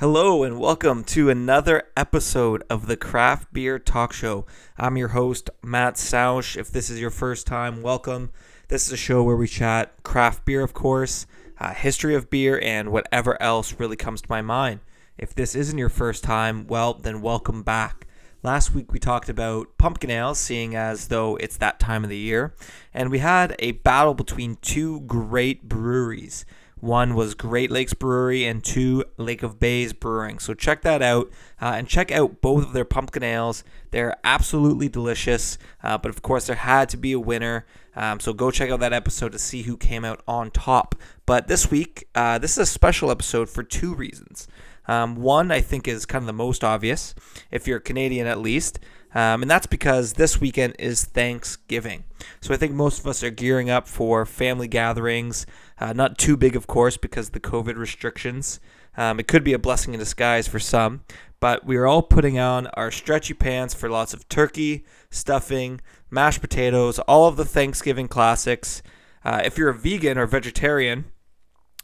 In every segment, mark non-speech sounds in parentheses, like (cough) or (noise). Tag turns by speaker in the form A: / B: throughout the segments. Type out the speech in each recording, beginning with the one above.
A: Hello and welcome to another episode of the Craft Beer Talk Show. I'm your host, Matt Sausch. If this is your first time, welcome. This is a show where we chat craft beer, of course, uh, history of beer, and whatever else really comes to my mind. If this isn't your first time, well, then welcome back. Last week we talked about pumpkin ale, seeing as though it's that time of the year, and we had a battle between two great breweries. One was Great Lakes Brewery and two Lake of Bays Brewing. So check that out uh, and check out both of their pumpkin ales. They're absolutely delicious, uh, but of course, there had to be a winner. Um, so go check out that episode to see who came out on top. But this week, uh, this is a special episode for two reasons. Um, one, I think, is kind of the most obvious, if you're Canadian at least. Um, and that's because this weekend is Thanksgiving. So I think most of us are gearing up for family gatherings. Uh, not too big, of course, because of the COVID restrictions. Um, it could be a blessing in disguise for some, but we are all putting on our stretchy pants for lots of turkey, stuffing, mashed potatoes, all of the Thanksgiving classics. Uh, if you're a vegan or vegetarian,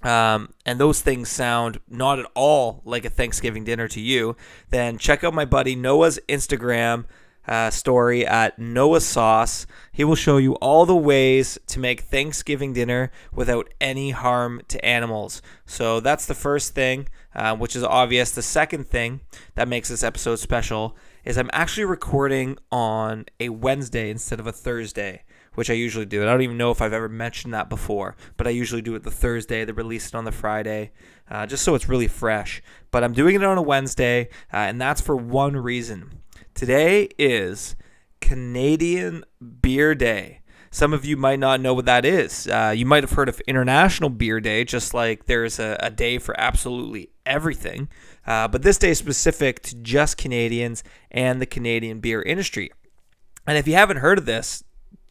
A: um, and those things sound not at all like a Thanksgiving dinner to you, then check out my buddy Noah's Instagram uh, story at Noah Sauce. He will show you all the ways to make Thanksgiving dinner without any harm to animals. So that's the first thing, uh, which is obvious. The second thing that makes this episode special is I'm actually recording on a Wednesday instead of a Thursday which I usually do. I don't even know if I've ever mentioned that before, but I usually do it the Thursday. They release it on the Friday, uh, just so it's really fresh. But I'm doing it on a Wednesday, uh, and that's for one reason. Today is Canadian Beer Day. Some of you might not know what that is. Uh, you might have heard of International Beer Day, just like there's a, a day for absolutely everything. Uh, but this day is specific to just Canadians and the Canadian beer industry. And if you haven't heard of this,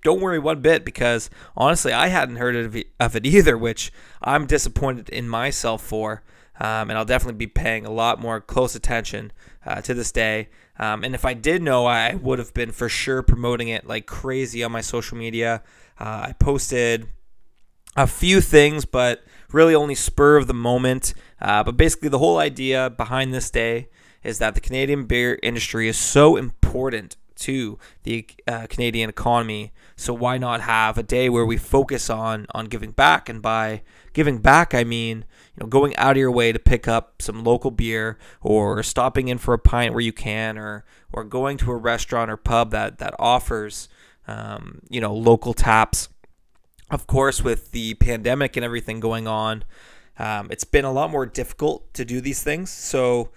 A: don't worry one bit because honestly, I hadn't heard of it, either, which I'm disappointed in myself for. Um, and I'll definitely be paying a lot more close attention uh, to this day. Um, and if I did know, I would have been for sure promoting it like crazy on my social media. Uh, I posted a few things, but really only spur of the moment. Uh, but basically, the whole idea behind this day is that the Canadian beer industry is so important to the uh, Canadian economy. So why not have a day where we focus on on giving back? And by giving back, I mean you know going out of your way to pick up some local beer, or stopping in for a pint where you can, or or going to a restaurant or pub that that offers um, you know local taps. Of course, with the pandemic and everything going on, um, it's been a lot more difficult to do these things. So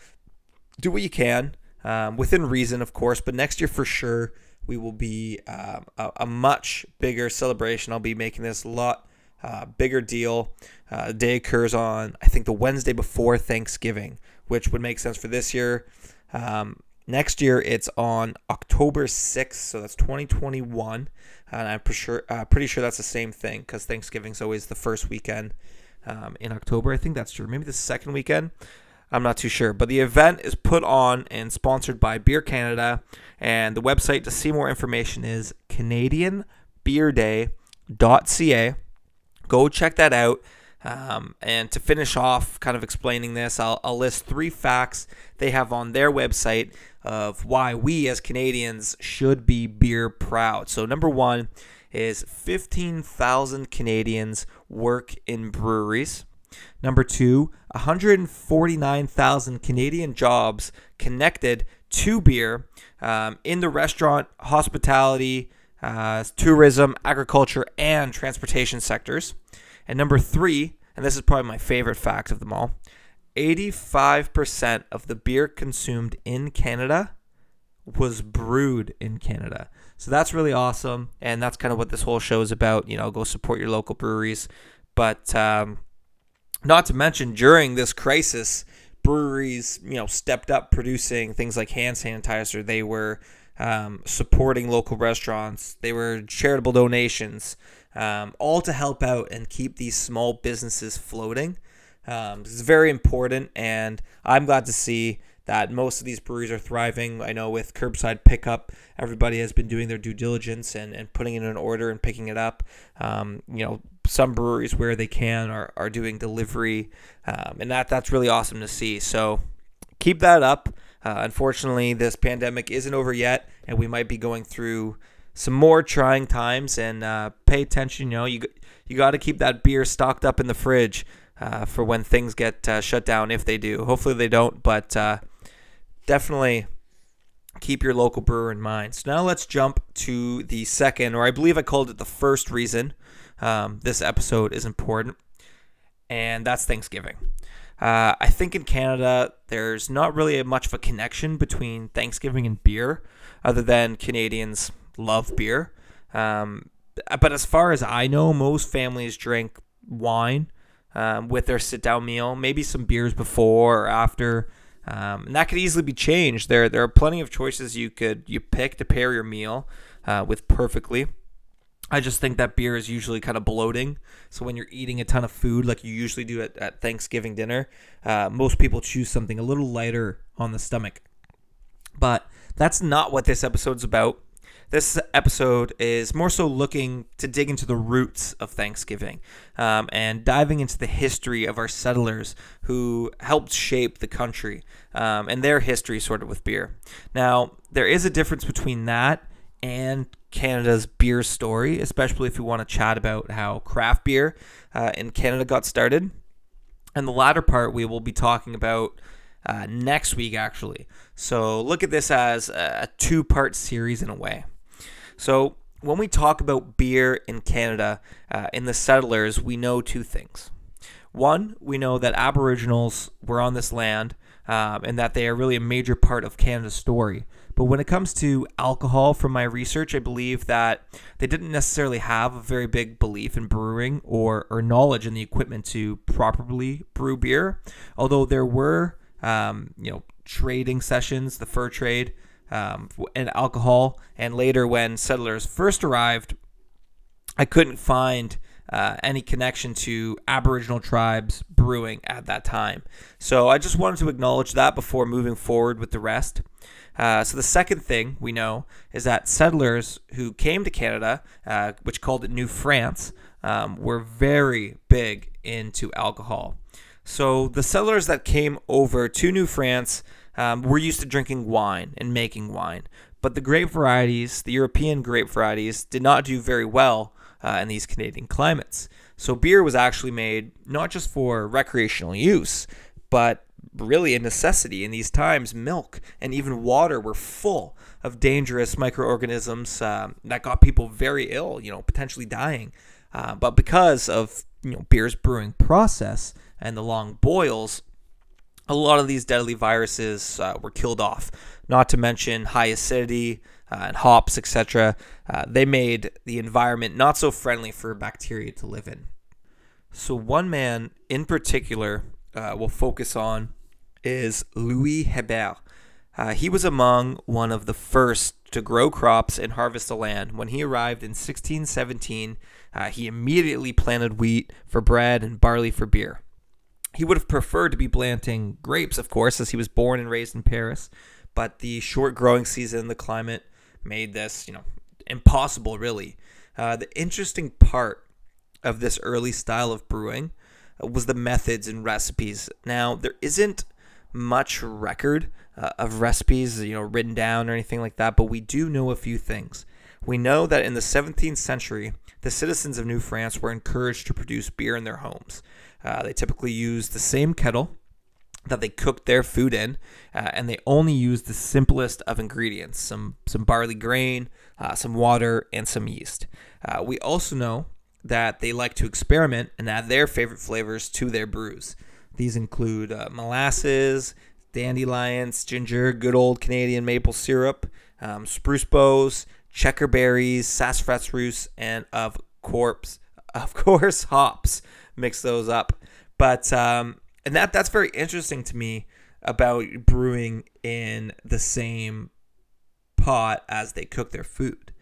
A: do what you can um, within reason, of course. But next year, for sure, we will be um, a, a, much bigger celebration. I'll be making this a lot uh, bigger deal. Uh, day occurs on, I think, the Wednesday before Thanksgiving, which would make sense for this year. Um, next year, it's on October 6th, so that's 2021. And I'm pretty sure, uh, pretty sure that's the same thing because Thanksgiving's always the first weekend um, in October. I think that's true. Maybe the second weekend. I'm not too sure. But the event is put on and sponsored by Beer Canada. And the website to see more information is CanadianBeerDay.ca. Go check that out. Um, and to finish off, kind of explaining this, I'll, I'll list three facts they have on their website of why we as Canadians should be beer proud. So, number one is 15,000 Canadians work in breweries. Number two, 149,000 Canadian jobs connected to beer um, in the restaurant, hospitality, uh, tourism, agriculture, and transportation sectors. And number three, and this is probably my favorite fact of them all 85% of the beer consumed in Canada was brewed in Canada. So that's really awesome. And that's kind of what this whole show is about. You know, go support your local breweries. But um, not to mention, during this crisis, breweries, you know, stepped up producing things like hand sanitizer. They were um, supporting local restaurants. They were charitable donations, um, all to help out and keep these small businesses floating. Um, is very important, and I'm glad to see that most of these breweries are thriving. I know with curbside pickup, everybody has been doing their due diligence and, and putting in order and picking it up. Um, you know, some breweries where they can are, are doing delivery, um, and that that's really awesome to see. So keep that up. Uh, unfortunately, this pandemic isn't over yet, and we might be going through some more trying times. And uh, pay attention. You know, you you got to keep that beer stocked up in the fridge uh, for when things get uh, shut down, if they do. Hopefully, they don't, but uh, definitely keep your local brewer in mind. So now let's jump to the second, or I believe I called it the first reason um, this episode is important, and that's Thanksgiving. Uh, I think in Canada, there's not really much of a connection between Thanksgiving and beer, other than Canadians love beer. Um, but as far as I know, most families drink wine um, with their sit down meal, maybe some beers before or after. Um, and that could easily be changed. There, there are plenty of choices you could you pick to pair your meal uh, with perfectly. I just think that beer is usually kind of bloating. So when you're eating a ton of food, like you usually do at, at Thanksgiving dinner, uh, most people choose something a little lighter on the stomach. But that's not what this episode's about. This episode is more so looking to dig into the roots of Thanksgiving um, and diving into the history of our settlers who helped shape the country um, and their history, sort of, with beer. Now, there is a difference between that and Canada's beer story, especially if you want to chat about how craft beer uh, in Canada got started. And the latter part, we will be talking about uh, next week, actually. So look at this as a two part series in a way. So, when we talk about beer in Canada, uh, in the settlers, we know two things. One, we know that Aboriginals were on this land um, and that they are really a major part of Canada's story. But when it comes to alcohol, from my research, I believe that they didn't necessarily have a very big belief in brewing or, or knowledge in the equipment to properly brew beer. Although there were, um, you know, trading sessions, the fur trade, um, and alcohol. And later, when settlers first arrived, I couldn't find uh, any connection to Aboriginal tribes brewing at that time. So I just wanted to acknowledge that before moving forward with the rest. Uh, so the second thing we know is that settlers who came to Canada, uh, which called it New France, um, were very big into alcohol. So the settlers that came over to New France um, we're used to drinking wine and making wine. But the grape varieties, the European grape varieties, did not do very well uh, in these Canadian climates. So beer was actually made not just for recreational use, but really a necessity in these times. Milk and even water were full of dangerous microorganisms um, that got people very ill, you know, potentially dying. Uh, but because of you know beer's brewing process and the long boils, a lot of these deadly viruses uh, were killed off. Not to mention high acidity uh, and hops, etc. Uh, they made the environment not so friendly for bacteria to live in. So, one man in particular uh, we'll focus on is Louis Hebert. Uh, he was among one of the first to grow crops and harvest the land. When he arrived in 1617, uh, he immediately planted wheat for bread and barley for beer. He would have preferred to be planting grapes, of course, as he was born and raised in Paris, but the short growing season, and the climate made this, you know, impossible, really. Uh, the interesting part of this early style of brewing was the methods and recipes. Now, there isn't much record uh, of recipes, you know, written down or anything like that, but we do know a few things. We know that in the 17th century, the citizens of New France were encouraged to produce beer in their homes. Uh, they typically used the same kettle that they cooked their food in, uh, and they only used the simplest of ingredients: some some barley grain, uh, some water, and some yeast. Uh, we also know that they like to experiment and add their favorite flavors to their brews. These include uh, molasses, dandelions, ginger, good old Canadian maple syrup, um, spruce boughs, checkerberries, sassafras and of corpse, of (laughs) course, hops mix those up. But um, and that that's very interesting to me about brewing in the same pot as they cook their food.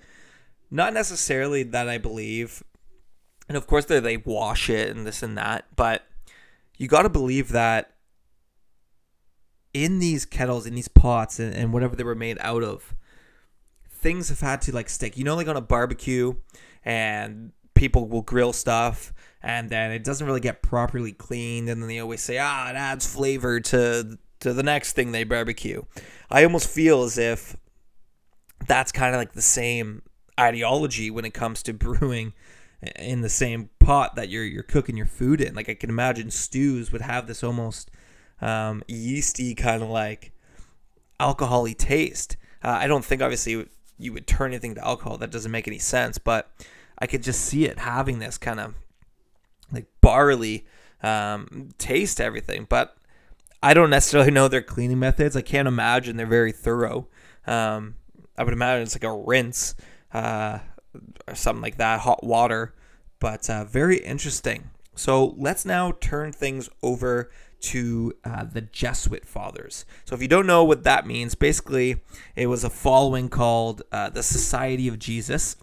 A: Not necessarily that I believe, and of course they they wash it and this and that, but you got to believe that in these kettles, in these pots, and, and whatever they were made out of, things have had to like stick. You know, like on a barbecue, and people will grill stuff and then it doesn't really get properly cleaned and then they always say ah it adds flavor to to the next thing they barbecue. I almost feel as if that's kind of like the same ideology when it comes to (laughs) brewing in the same pot that you're you're cooking your food in. Like I can imagine stews would have this almost um, yeasty kind of like alcoholy taste. Uh, I don't think obviously you would turn anything to alcohol. That doesn't make any sense. But I could just see it having this kind of like barley um, taste to everything. But I don't necessarily know their cleaning methods. I can't imagine they're very thorough. Um, I would imagine it's like a rinse uh, or something like that, hot water. But uh, very interesting. So let's now turn things over to uh, the Jesuit fathers. So, if you don't know what that means, basically it was a following called uh, the Society of Jesus,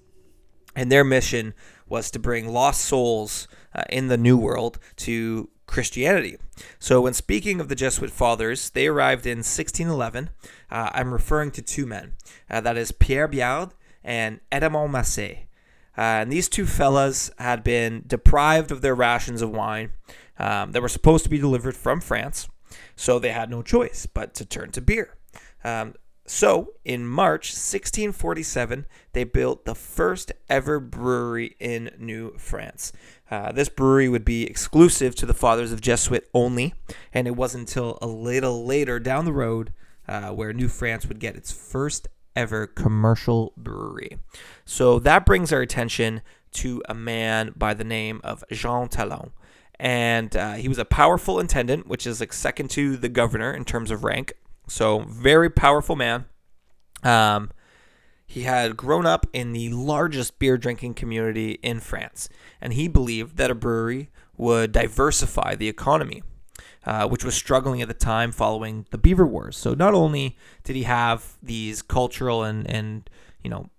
A: and their mission was to bring lost souls uh, in the New World to Christianity. So, when speaking of the Jesuit fathers, they arrived in 1611. Uh, I'm referring to two men uh, that is, Pierre Biard and Edmond Massé. Uh, and these two fellas had been deprived of their rations of wine um, that were supposed to be delivered from France. So they had no choice but to turn to beer. Um, so in March 1647, they built the first ever brewery in New France. Uh, this brewery would be exclusive to the Fathers of Jesuit only, and it wasn't until a little later down the road uh, where New France would get its first ever commercial brewery. So that brings our attention to a man by the name of Jean Talon and uh, he was a powerful intendant, which is like second to the governor in terms of rank. So very powerful man. Um, he had grown up in the largest beer drinking community in France, and he believed that a brewery would diversify the economy, uh, which was struggling at the time following the Beaver Wars. So not only did he have these cultural and and you know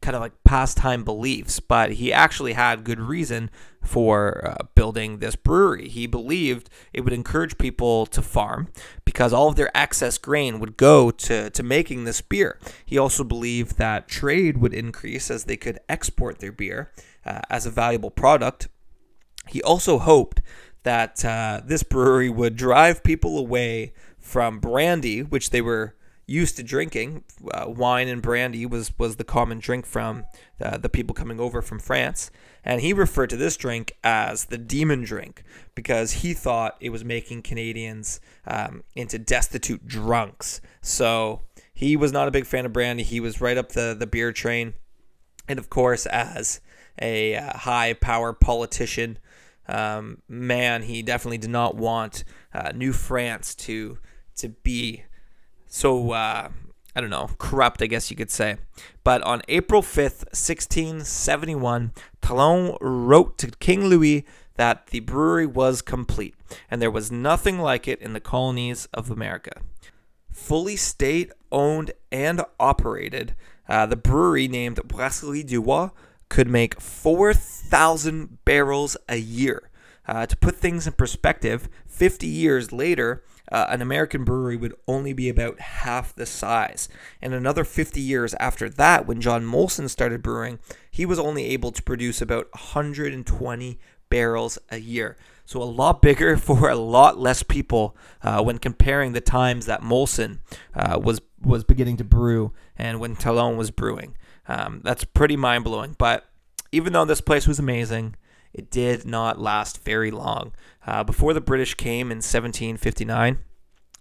A: kind of like pastime beliefs, but he actually had good reason for uh, building this brewery. He believed it would encourage people to farm because all of their excess grain would go to, to making this beer. He also believed that trade would increase as they could export their beer uh, as a valuable product. He also hoped that uh, this brewery would drive people away from brandy, which they were used to drinking. Uh, wine and brandy was, was the common drink from uh, the people coming over from France. And he referred to this drink as the demon drink because he thought it was making Canadians um, into destitute drunks. So he was not a big fan of brandy. He was right up the, the beer train. And of course, as a uh, high power politician, um, man, he definitely did not want uh, New France to to be so uh, I don't know, corrupt, I guess you could say. But on April 5th, 1671, Talon wrote to King Louis that the brewery was complete and there was nothing like it in the colonies of America. Fully state owned and operated, uh, the brewery named Brasserie du Roi could make 4,000 barrels a year. Uh, to put things in perspective, 50 years later, uh, an American brewery would only be about half the size. And another 50 years after that, when John Molson started brewing, he was only able to produce about 120 barrels a year. So a lot bigger (laughs) for a lot less people uh, when comparing the times that Molson uh, was was beginning to brew and when Talon was brewing. Um, that's pretty mind blowing. But even though this place was amazing, it did not last very long. Uh, before the British came in 1759,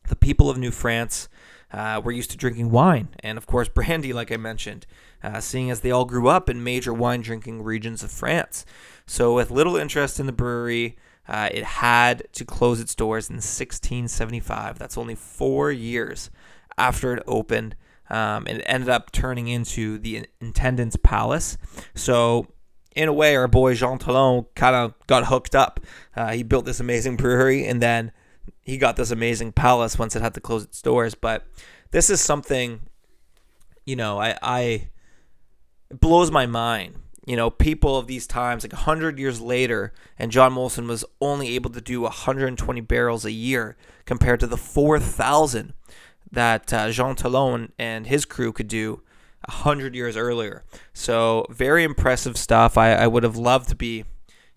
A: the people of New France uh, were used to drinking wine and, of course, (laughs) brandy, like I mentioned, uh, seeing as they all grew up in major wine drinking regions of France. So, with little interest in the brewery, uh, it had to close its doors in 1675. That's only four years after it opened. Um, and it ended up turning into the Intendant's Palace. So, in a way, our boy Jean Talon kind of got hooked up. Uh, he built this amazing brewery, and then he got this amazing palace once it had to close its doors. But this is something, you know, I, I it blows my mind. You know, people of these times, like 100 years later, and John Molson was only able to do 120 barrels a year compared to the 4,000 that uh, Jean Talon and his crew could do 100 years earlier. So, very impressive stuff. I, I would have loved to be,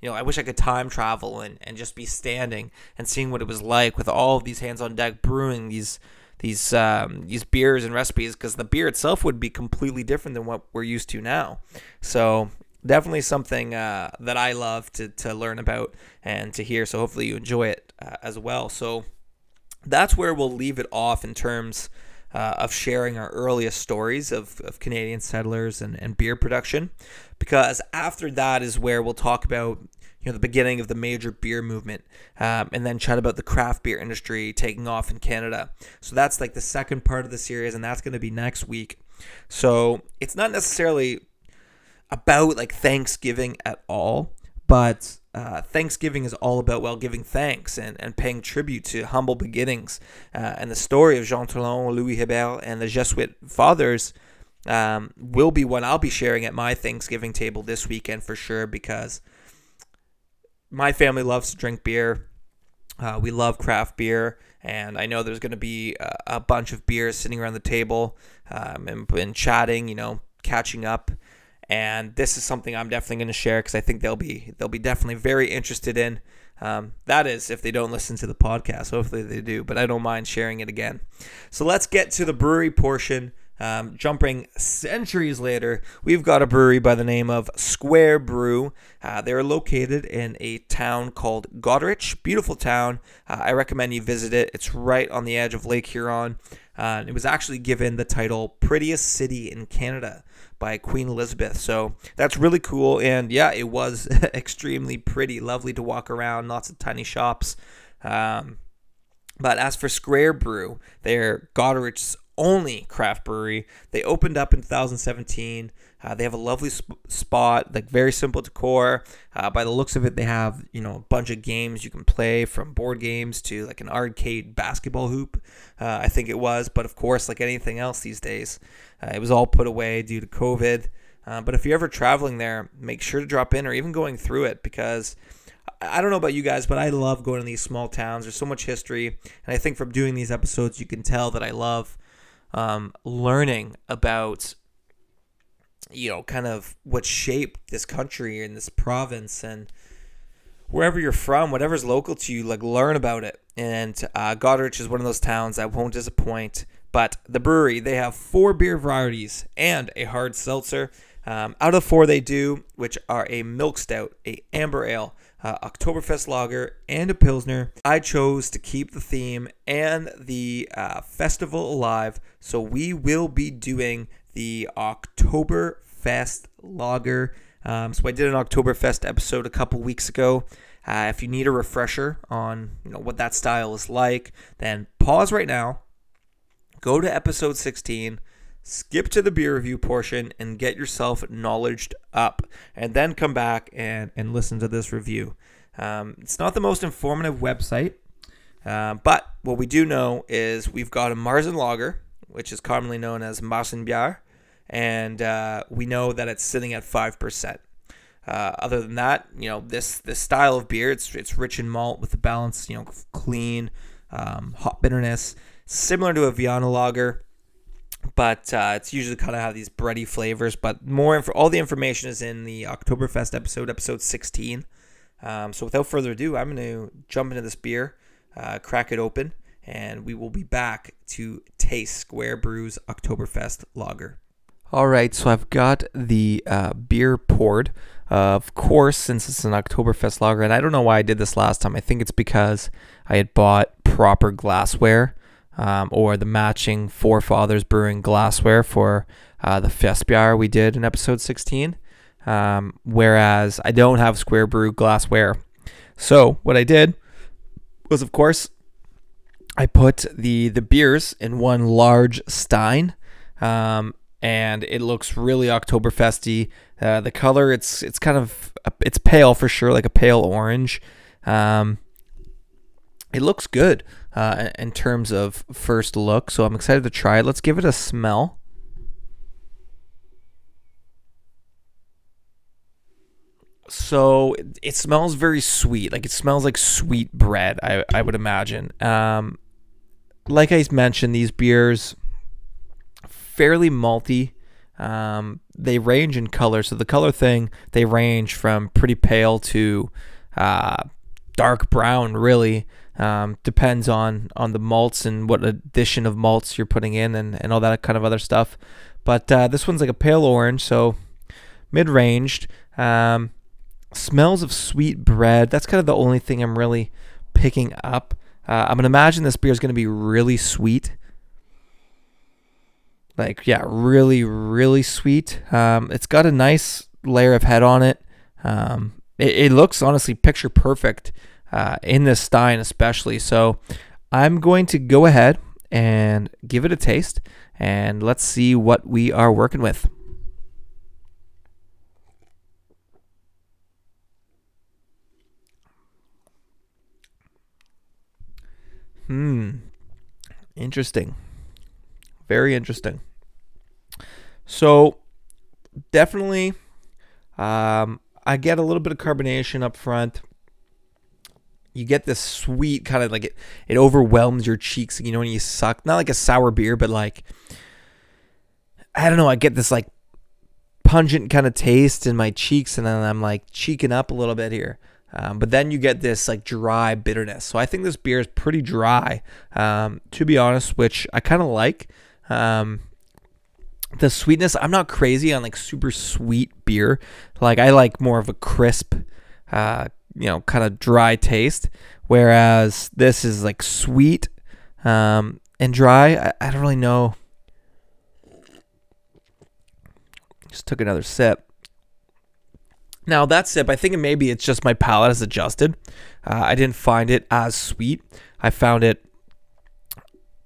A: you know, I wish I could time travel and, and just be standing and seeing what it was like with all of these hands on deck brewing these these um, these beers and recipes because the beer itself would be completely different than what we're used to now. So definitely something uh, that I love to, to learn about and to hear. So hopefully you enjoy it uh, as well. So that's where we'll leave it off in terms uh, of sharing our earliest stories of, of Canadian settlers and, and beer production. Because after that is where we'll talk about you know the beginning of the major beer movement, um, and then chat about the craft beer industry taking off in Canada. So that's like the second part of the series, and that's going to be next week. So it's not necessarily about like Thanksgiving at all, but uh, Thanksgiving is all about well giving thanks and, and paying tribute to humble beginnings. Uh, and the story of Jean Talon, Louis Hebert, and the Jesuit fathers um, will be one I'll be sharing at my Thanksgiving table this weekend for sure because my family loves to drink beer. Uh, we love craft beer, and I know there's going to be a, a, bunch of beers sitting around the table um, and, and chatting, you know, catching up and this is something I'm definitely going to share because I think they'll be they'll be definitely very interested in. Um, that is, if they don't listen to the podcast. Hopefully they do, but I don't mind sharing it again. So let's get to the brewery portion. Um, jumping centuries later, we've got a brewery by the name of Square Brew. Uh, they're located in a town called Goderich. Beautiful town. Uh, I recommend you visit it. It's right on the edge of Lake Huron. Uh, it was actually given the title Prettiest City in Canada by Queen Elizabeth. So that's really cool. And yeah, it was (laughs) extremely pretty, lovely to walk around, lots of tiny shops. Um, but as for Square Brew, they're Goderich's only craft brewery. They opened up in 2017. Uh, they have a lovely sp- spot, like very simple decor. Uh, by the looks of it, they have you know a bunch of games you can play, from board games to like an arcade basketball hoop. Uh, I think it was, but of course, like anything else these days, uh, it was all put away due to COVID. Uh, but if you're ever traveling there, make sure to drop in or even going through it because I don't know about you guys, but I love going to these small towns. There's so much history, and I think from doing these episodes, you can tell that I love um, learning about you know kind of what shaped this country and this province and wherever you're from whatever's local to you like learn about it and uh, goderich is one of those towns that won't disappoint but the brewery they have four beer varieties and a hard seltzer um, out of four they do which are a milk stout a amber ale uh, Oktoberfest lager, and a Pilsner. I chose to keep the theme and the uh, festival alive, so we will be doing the Oktoberfest lager. Um, so I did an Oktoberfest episode a couple weeks ago. Uh, if you need a refresher on you know what that style is like, then pause right now, go to episode 16 skip to the beer review portion and get yourself knowledged up and then come back and, and listen to this review um, it's not the most informative website uh, but what we do know is we've got a marzen lager which is commonly known as marzenbier and uh, we know that it's sitting at 5% uh, other than that you know this this style of beer it's, it's rich in malt with a balance you know clean um, hot bitterness similar to a vienna lager but uh, it's usually kind of have these bready flavors. But more info, all the information is in the Oktoberfest episode, episode 16. Um, so without further ado, I'm going to jump into this beer, uh, crack it open, and we will be back to taste Square Brew's Oktoberfest lager. All right, so I've got the uh, beer poured. Uh, of course, since it's an Oktoberfest lager, and I don't know why I did this last time. I think it's because I had bought proper glassware um, or the matching Forefathers Brewing glassware for uh, the Festbier we did in episode 16. Um, whereas I don't have Square Brew glassware. So what I did was, of course, I put the the beers in one large stein, um, and it looks really Oktoberfesty. Uh, the color it's it's kind of it's pale for sure, like a pale orange. Um, it looks good uh, in terms of first look. So I'm excited to try it. Let's give it a smell. So it, it smells very sweet. Like it smells like sweet bread, I, I would imagine. Um, like I mentioned, these beers fairly malty. Um, they range in color. So the color thing, they range from pretty pale to uh, dark brown, really. Um, depends on on the malts and what addition of malts you're putting in and, and all that kind of other stuff. But uh, this one's like a pale orange, so mid ranged. Um, smells of sweet bread. That's kind of the only thing I'm really picking up. Uh, I'm gonna imagine this beer is gonna be really sweet. Like yeah, really, really sweet. Um, it's got a nice layer of head on it. Um, it, it looks honestly picture perfect uh, in this stein, especially. So I'm going to go ahead and give it a taste, and let's see what we are working with. Hmm. Interesting. Very interesting. So, definitely, um, I get a little bit of carbonation up front. You get this sweet kind of like it, it overwhelms your cheeks, you know, when you suck. Not like a sour beer, but like, I don't know, I get this like pungent kind of taste in my cheeks, and then I'm like cheeking up a little bit here. Um, but then you get this like dry bitterness. So I think this beer is pretty dry, um, to be honest, which I kind of like. Um, the sweetness, I'm not crazy on like super sweet beer. Like I like more of a crisp, uh, you know, kind of dry taste. Whereas this is like sweet um, and dry. I, I don't really know. Just took another sip. Now that sip, I think maybe it's just my palate has adjusted. Uh, I didn't find it as sweet. I found it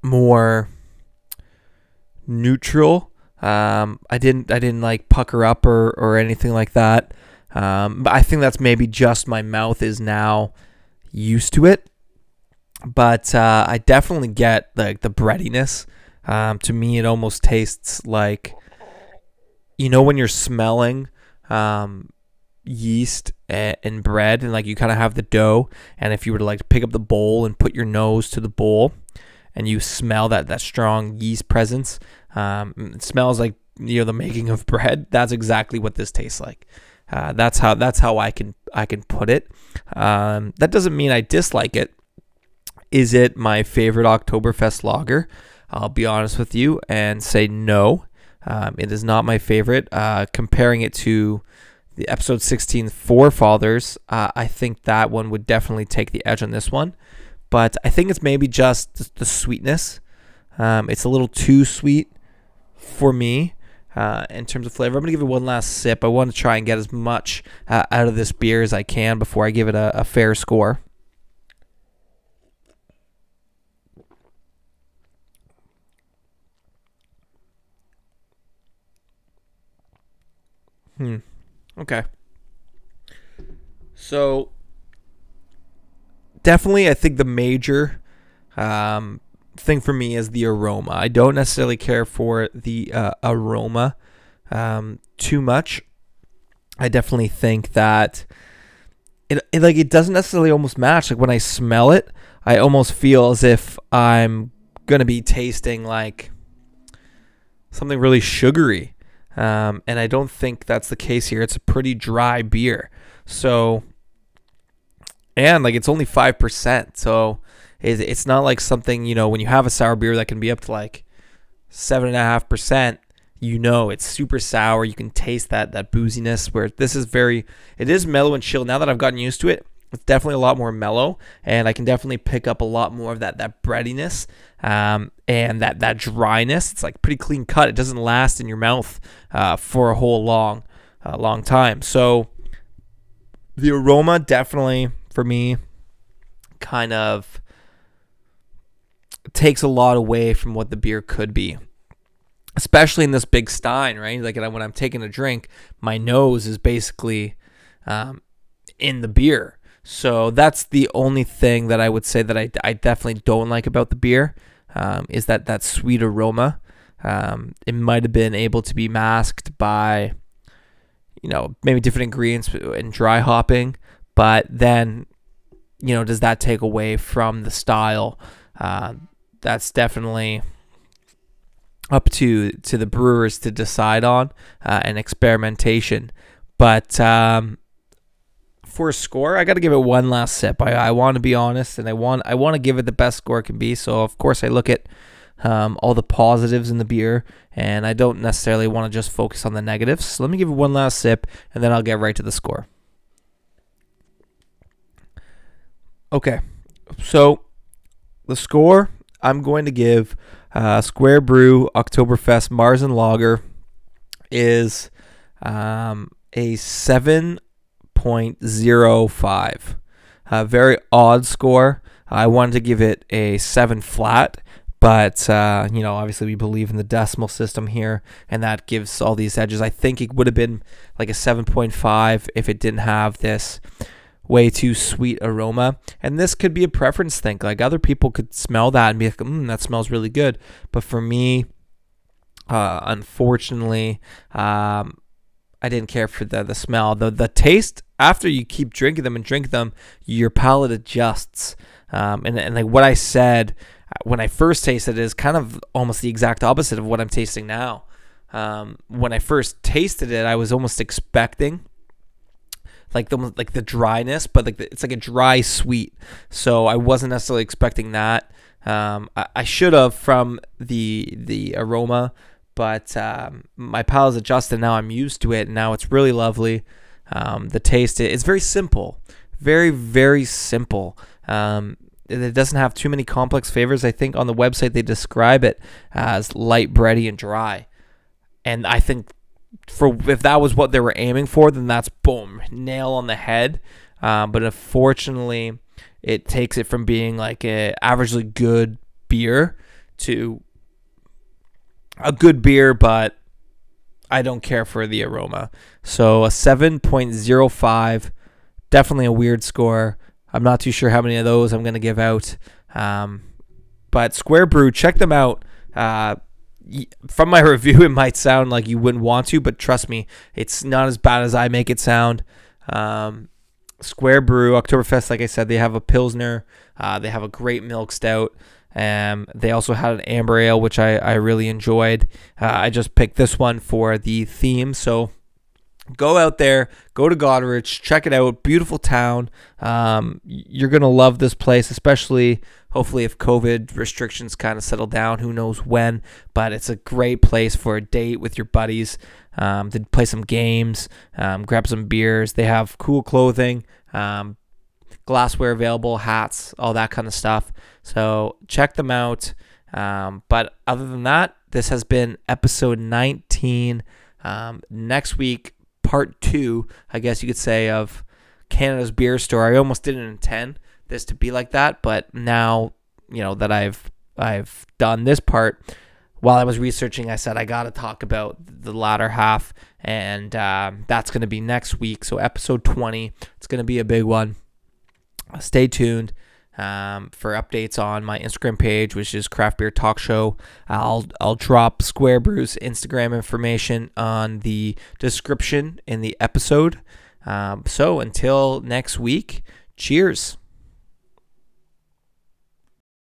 A: more neutral. Um, I didn't I didn't like pucker up or or anything like that. Um, but I think that's maybe just my mouth is now used to it. But uh, I definitely get like the, the breadiness. Um, to me, it almost tastes like you know when you're smelling um, yeast and bread and like you kind of have the dough and if you were to like pick up the bowl and put your nose to the bowl and you smell that that strong yeast presence um, it smells like you know the making of (laughs) bread. That's exactly what this tastes like. Uh, that's how that's how I can I can put it. Um, that doesn't mean I dislike it. Is it my favorite Oktoberfest lager? I'll be honest with you and say no. Um, it is not my favorite. Uh, comparing it to the episode 16 forefathers uh, i think that one would definitely take the edge on this one. But i think it's maybe just the sweetness. Um, it's a little too sweet for me uh, in terms of flavor. I'm going to give it one last sip. I want to try and get as much uh, out of this beer as i can before i give it a, a fair score. Hmm Okay. So definitely, I think the major um, thing for me is the aroma. I don't necessarily care for the uh, aroma um, too much. I definitely think that it, it like it doesn't necessarily almost match. Like when I smell it, I almost feel as if I'm gonna be tasting like something really sugary. Um, and I don't think that's the case here. It's a pretty dry beer. So, and like it's only 5%. So it's not like something, you know, when you have a sour beer that can be up to like 7.5%, you know it's super sour. You can taste that that booziness where this is very, it is mellow and chill. Now that I've gotten used to it, it's definitely a lot more mellow, and I can definitely pick up a lot more of that that breadiness um, and that that dryness. It's like pretty clean cut. It doesn't last in your mouth uh, for a whole long, uh, long time. So the aroma definitely for me kind of takes a lot away from what the beer could be especially in this big stein right like when i'm taking a drink my nose is basically um, in the beer so that's the only thing that I would say that I, I definitely don't like about the beer um, is that that sweet aroma. Um, it might have been able to be masked by, you know, maybe different ingredients and dry hopping, but then, you know, does that take away from the style? Uh, that's definitely up to to the brewers to decide on uh, and experimentation. But um, for a score, I got to give it one last sip. I, I want to be honest, and I want I want to give it the best score it can be. So of course I look at um, all the positives in the beer, and I don't necessarily want to just focus on the negatives. So let me give it one last sip, and then I'll get right to the score. Okay, so the score I'm going to give uh, Square Brew Oktoberfest Marzen Lager is um, a 7.05. A very odd score. I wanted to give it a 7 flat, but, uh, you know, obviously we believe in the decimal system here, and that gives all these edges. I think it would have been like a 7.5 if it didn't have this way too sweet aroma. And this could be a preference thing. Like other people could smell that and be like, mm, that smells really good. But for me, uh, unfortunately, um, I didn't care for the the smell. The the taste after you keep drinking them and drink them, your palate adjusts. Um, and and like what I said uh, when I first tasted it is kind of almost the exact opposite of what I'm tasting now. Um, when I first tasted it, I was almost expecting like the like the dryness, but like the, it's like a dry sweet. So I wasn't necessarily expecting that. Um, I, I should have from the the aroma, but um, my palate's adjusted now. I'm used to it. And now it's really lovely. Um, the taste it's very simple, very very simple. Um, it doesn't have too many complex flavors. I think on the website they describe it as light, bready, and dry. And I think for if that was what they were aiming for, then that's boom, nail on the head. Um, but unfortunately, it takes it from being like a averagely good beer to a good beer, but I don't care for the aroma. So a 7.05, definitely a weird score. I'm not too sure how many of those I'm going to give out. Um, but Square Brew, check them out. Uh, from my (laughs) review, it might sound like you wouldn't want to, but trust me, it's not as bad as I make it sound. Um, Square Brew, Oktoberfest, like I said, they have a Pilsner. Uh, they have a great milk stout. Um, they also had an amber ale, which I, I really enjoyed. Uh, I just picked this one for the theme. So go out there, go to Goderich, check it out. Beautiful town. Um, you're going to love this place, especially hopefully if COVID restrictions kind of settle down. Who knows when? But it's a great place for a date with your buddies um, to play some games, um, grab some beers. They have cool clothing. Um, glassware available, hats, all that kind of stuff. So check them out. Um, but other than that, this has been episode 19. Um, next week, part two, I guess you could say, of Canada's beer store. I almost didn't intend this to be like that, but now you know that I've I've done this part. While I was researching, I said I got to talk about the latter half, and um, that's going to be next week. So episode 20, it's going to be a big one stay tuned um, for updates on my Instagram page, which is Craft Beer Talk Show. I'll I'll drop Square Brew's Instagram information on the description in the episode. Um, so until next week, cheers.